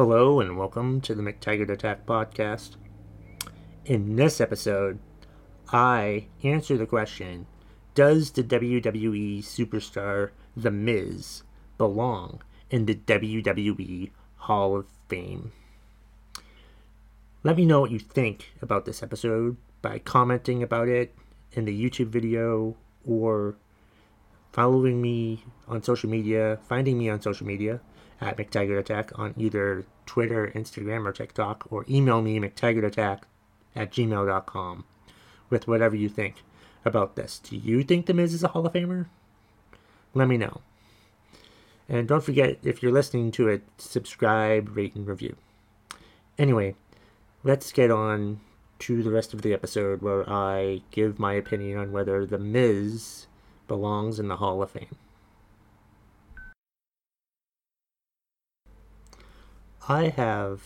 Hello and welcome to the McTaggart Attack podcast. In this episode, I answer the question Does the WWE superstar The Miz belong in the WWE Hall of Fame? Let me know what you think about this episode by commenting about it in the YouTube video or following me on social media, finding me on social media at McTaggart Attack on either Twitter, Instagram, or TikTok, or email me McTaggartAttack at gmail.com with whatever you think about this. Do you think The Miz is a Hall of Famer? Let me know. And don't forget, if you're listening to it, subscribe, rate, and review. Anyway, let's get on to the rest of the episode where I give my opinion on whether The Miz belongs in the Hall of Fame. I have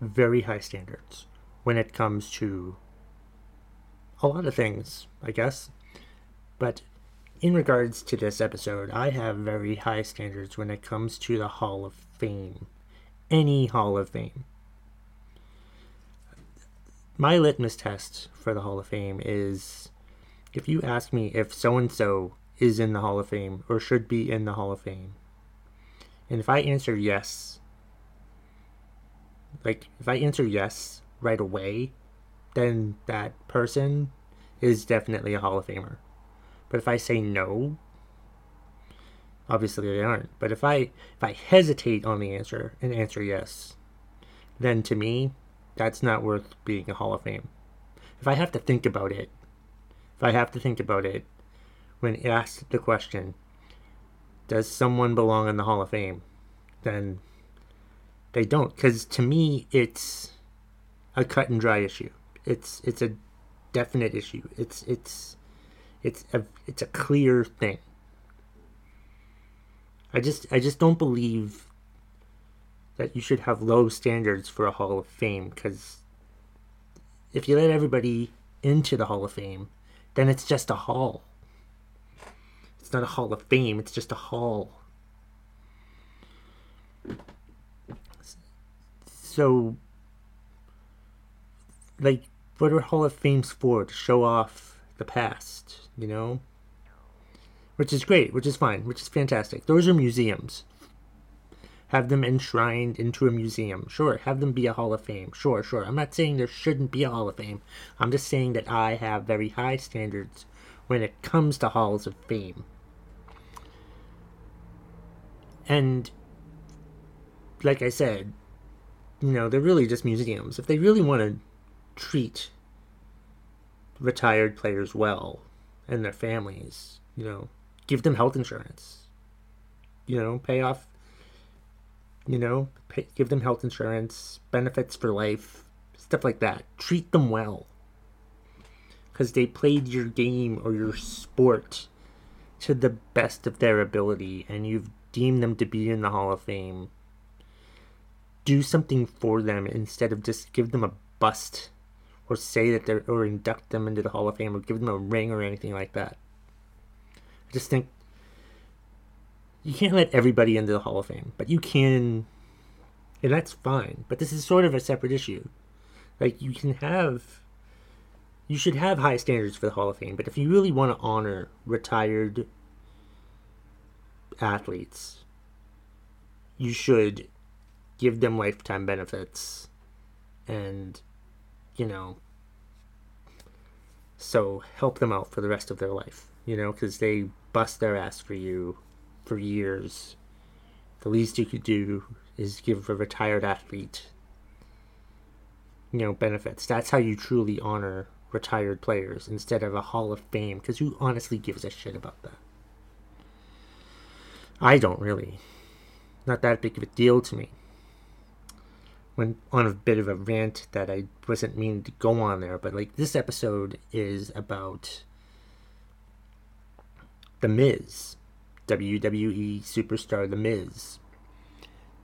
very high standards when it comes to a lot of things, I guess. But in regards to this episode, I have very high standards when it comes to the Hall of Fame. Any Hall of Fame. My litmus test for the Hall of Fame is if you ask me if so and so is in the Hall of Fame or should be in the Hall of Fame, and if I answer yes, like if I answer yes right away, then that person is definitely a Hall of Famer. But if I say no, obviously they aren't. But if I if I hesitate on the answer and answer yes, then to me, that's not worth being a Hall of Fame. If I have to think about it, if I have to think about it when asked the question, does someone belong in the Hall of Fame? Then they don't, because to me, it's a cut and dry issue. It's it's a definite issue. It's it's it's a it's a clear thing. I just I just don't believe that you should have low standards for a Hall of Fame because if you let everybody into the Hall of Fame, then it's just a hall. It's not a Hall of Fame, it's just a hall. So, like, what are Hall of Fames for? To show off the past, you know? Which is great, which is fine, which is fantastic. Those are museums. Have them enshrined into a museum. Sure, have them be a Hall of Fame. Sure, sure. I'm not saying there shouldn't be a Hall of Fame. I'm just saying that I have very high standards when it comes to Halls of Fame. And, like I said, you know, they're really just museums. If they really want to treat retired players well and their families, you know, give them health insurance, you know, pay off, you know, pay, give them health insurance, benefits for life, stuff like that. Treat them well. Because they played your game or your sport to the best of their ability and you've deemed them to be in the Hall of Fame do something for them instead of just give them a bust or say that they're or induct them into the Hall of Fame or give them a ring or anything like that. I just think you can't let everybody into the Hall of Fame, but you can, and that's fine. But this is sort of a separate issue. Like you can have, you should have high standards for the Hall of Fame, but if you really want to honor retired athletes, you should give them lifetime benefits and you know so help them out for the rest of their life you know because they bust their ass for you for years. The least you could do is give a retired athlete you know benefits. That's how you truly honor retired players instead of a hall of fame because who honestly gives a shit about that? I don't really. Not that big of a deal to me went on a bit of a rant that I wasn't meaning to go on there, but like this episode is about The Miz, WWE superstar The Miz.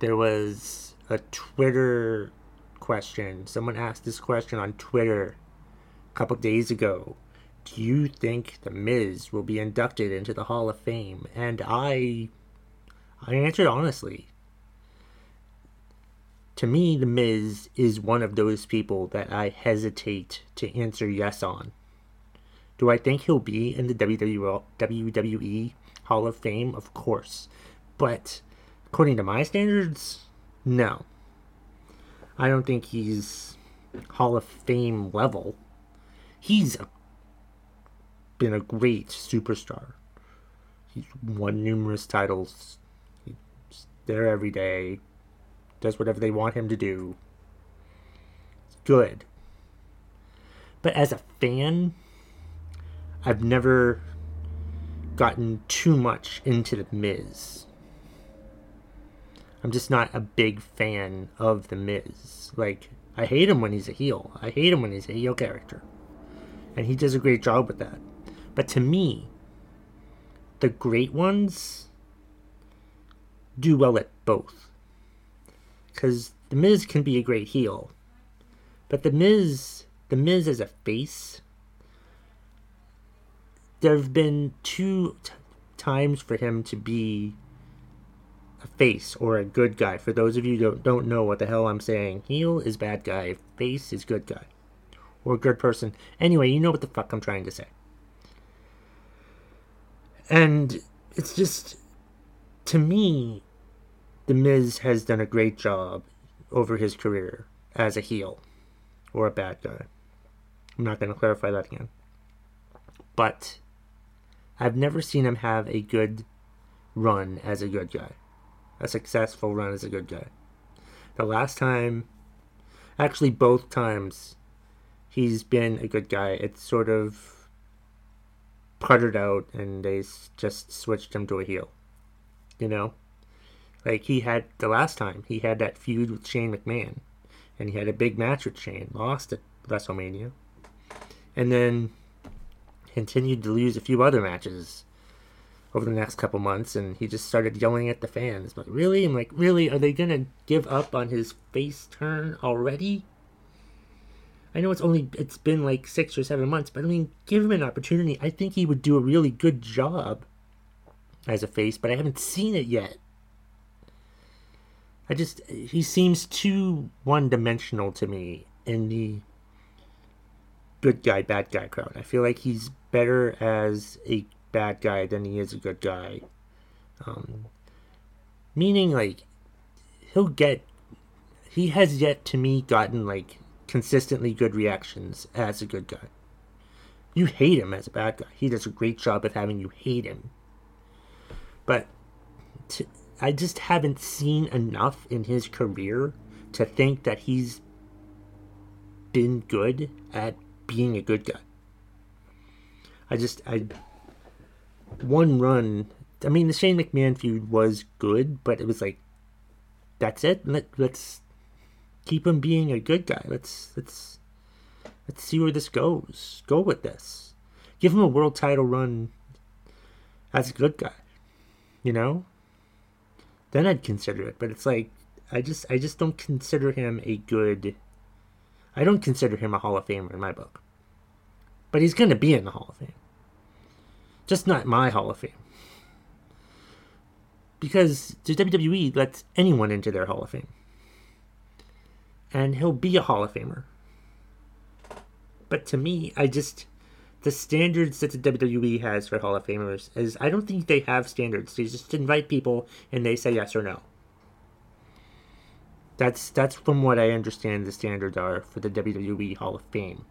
There was a Twitter question. Someone asked this question on Twitter a couple days ago. Do you think The Miz will be inducted into the Hall of Fame? And I I answered honestly to me, The Miz is one of those people that I hesitate to answer yes on. Do I think he'll be in the WWE Hall of Fame? Of course. But according to my standards, no. I don't think he's Hall of Fame level. He's a, been a great superstar. He's won numerous titles. He's there every day does whatever they want him to do. It's good. But as a fan, I've never gotten too much into The Miz. I'm just not a big fan of The Miz. Like, I hate him when he's a heel. I hate him when he's a heel character. And he does a great job with that. But to me, the great ones do well at both because the Miz can be a great heel, but the Miz, the Miz as a face, there have been two t- times for him to be a face or a good guy. For those of you who don't, don't know what the hell I'm saying, heel is bad guy, face is good guy, or good person. Anyway, you know what the fuck I'm trying to say. And it's just, to me, the Miz has done a great job over his career as a heel or a bad guy. I'm not going to clarify that again. But I've never seen him have a good run as a good guy, a successful run as a good guy. The last time, actually, both times he's been a good guy, it's sort of puttered out and they just switched him to a heel. You know? Like he had the last time, he had that feud with Shane McMahon, and he had a big match with Shane, lost at WrestleMania, and then continued to lose a few other matches over the next couple months, and he just started yelling at the fans. Like, really? I'm like, really? Are they gonna give up on his face turn already? I know it's only it's been like six or seven months, but I mean, give him an opportunity. I think he would do a really good job as a face, but I haven't seen it yet. I just he seems too one dimensional to me in the good guy bad guy crowd. I feel like he's better as a bad guy than he is a good guy. Um, meaning like he'll get he has yet to me gotten like consistently good reactions as a good guy. You hate him as a bad guy. He does a great job of having you hate him. But to, I just haven't seen enough in his career to think that he's been good at being a good guy. I just I one run. I mean, the Shane McMahon feud was good, but it was like that's it. Let let's keep him being a good guy. Let's let's let's see where this goes. Go with this. Give him a world title run as a good guy. You know, then I'd consider it. But it's like I just I just don't consider him a good. I don't consider him a Hall of Famer in my book. But he's going to be in the Hall of Fame. Just not my Hall of Fame. Because the WWE lets anyone into their Hall of Fame. And he'll be a Hall of Famer. But to me, I just the standards that the WWE has for Hall of Famers is I don't think they have standards. They just invite people and they say yes or no. That's that's from what I understand the standards are for the WWE Hall of Fame,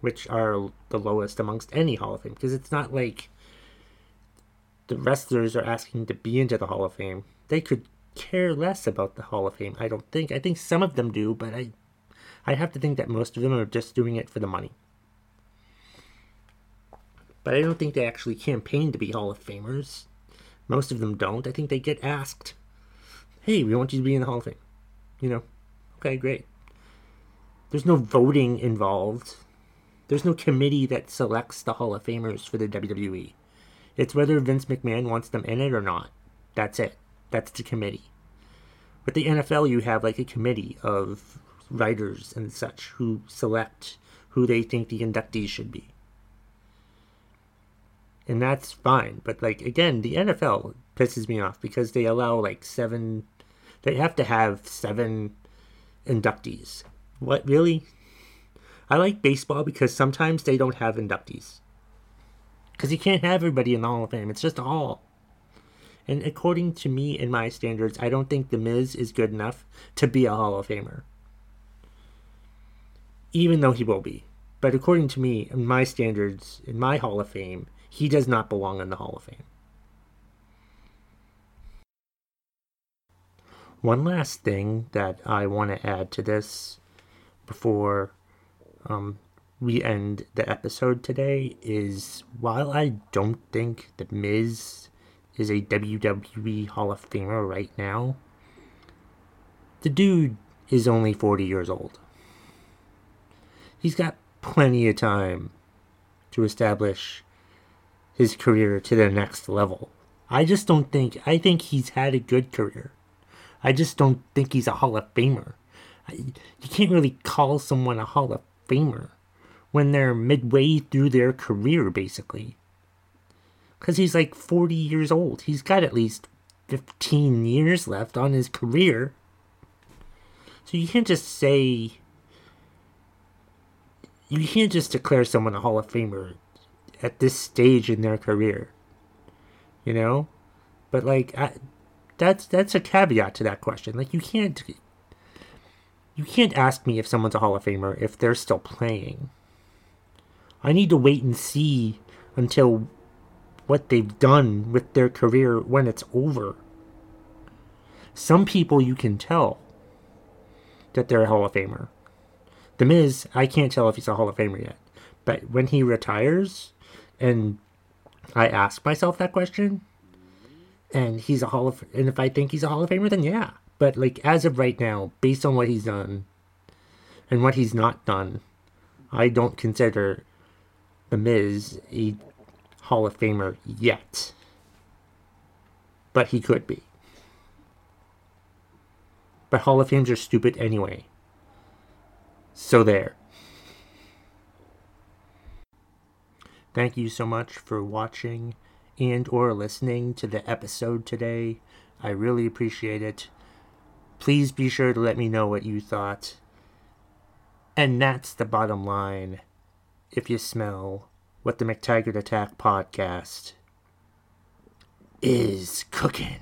which are the lowest amongst any Hall of Fame because it's not like the wrestlers are asking to be into the Hall of Fame. They could care less about the Hall of Fame. I don't think. I think some of them do, but I I have to think that most of them are just doing it for the money. But I don't think they actually campaign to be Hall of Famers. Most of them don't. I think they get asked, hey, we want you to be in the Hall of Fame. You know? Okay, great. There's no voting involved. There's no committee that selects the Hall of Famers for the WWE. It's whether Vince McMahon wants them in it or not. That's it. That's the committee. With the NFL, you have like a committee of writers and such who select who they think the inductees should be and that's fine. But like again, the NFL pisses me off because they allow like seven, They have to have seven inductees. What, really? I like baseball because sometimes they don't have inductees. Because you can't have everybody in the Hall of Fame. It's just a hall. And according to me and my standards, I don't think The Miz is good enough to be a Hall of Famer. Even though he will be. But according to me, in my standards, in my Hall of Fame, he does not belong in the Hall of Fame. One last thing that I want to add to this before um, we end the episode today is while I don't think The Miz is a WWE Hall of Famer right now, the dude is only 40 years old. He's got plenty of time to establish his career to the next level. I just don't think, I think he's had a good career. I just don't think he's a Hall of Famer. I, you can't really call someone a Hall of Famer when they're midway through their career, basically. Because he's like 40 years old. He's got at least 15 years left on his career. So you can't just say you can't just declare someone a Hall of Famer at this stage in their career. You know? But like I, that's that's a caveat to that question. Like you can't you can't ask me if someone's a Hall of Famer if they're still playing. I need to wait and see until what they've done with their career when it's over. Some people you can tell that they're a Hall of Famer. The Miz, I can't tell if he's a Hall of Famer yet. But when he retires, and I ask myself that question, and he's a Hall of, and if I think he's a Hall of Famer, then yeah. But like as of right now, based on what he's done, and what he's not done, I don't consider the Miz a Hall of Famer yet. But he could be. But Hall of Fames are stupid anyway. So there. Thank you so much for watching and or listening to the episode today. I really appreciate it. Please be sure to let me know what you thought. And that's the bottom line. If you smell what the McTaggart Attack podcast is cooking.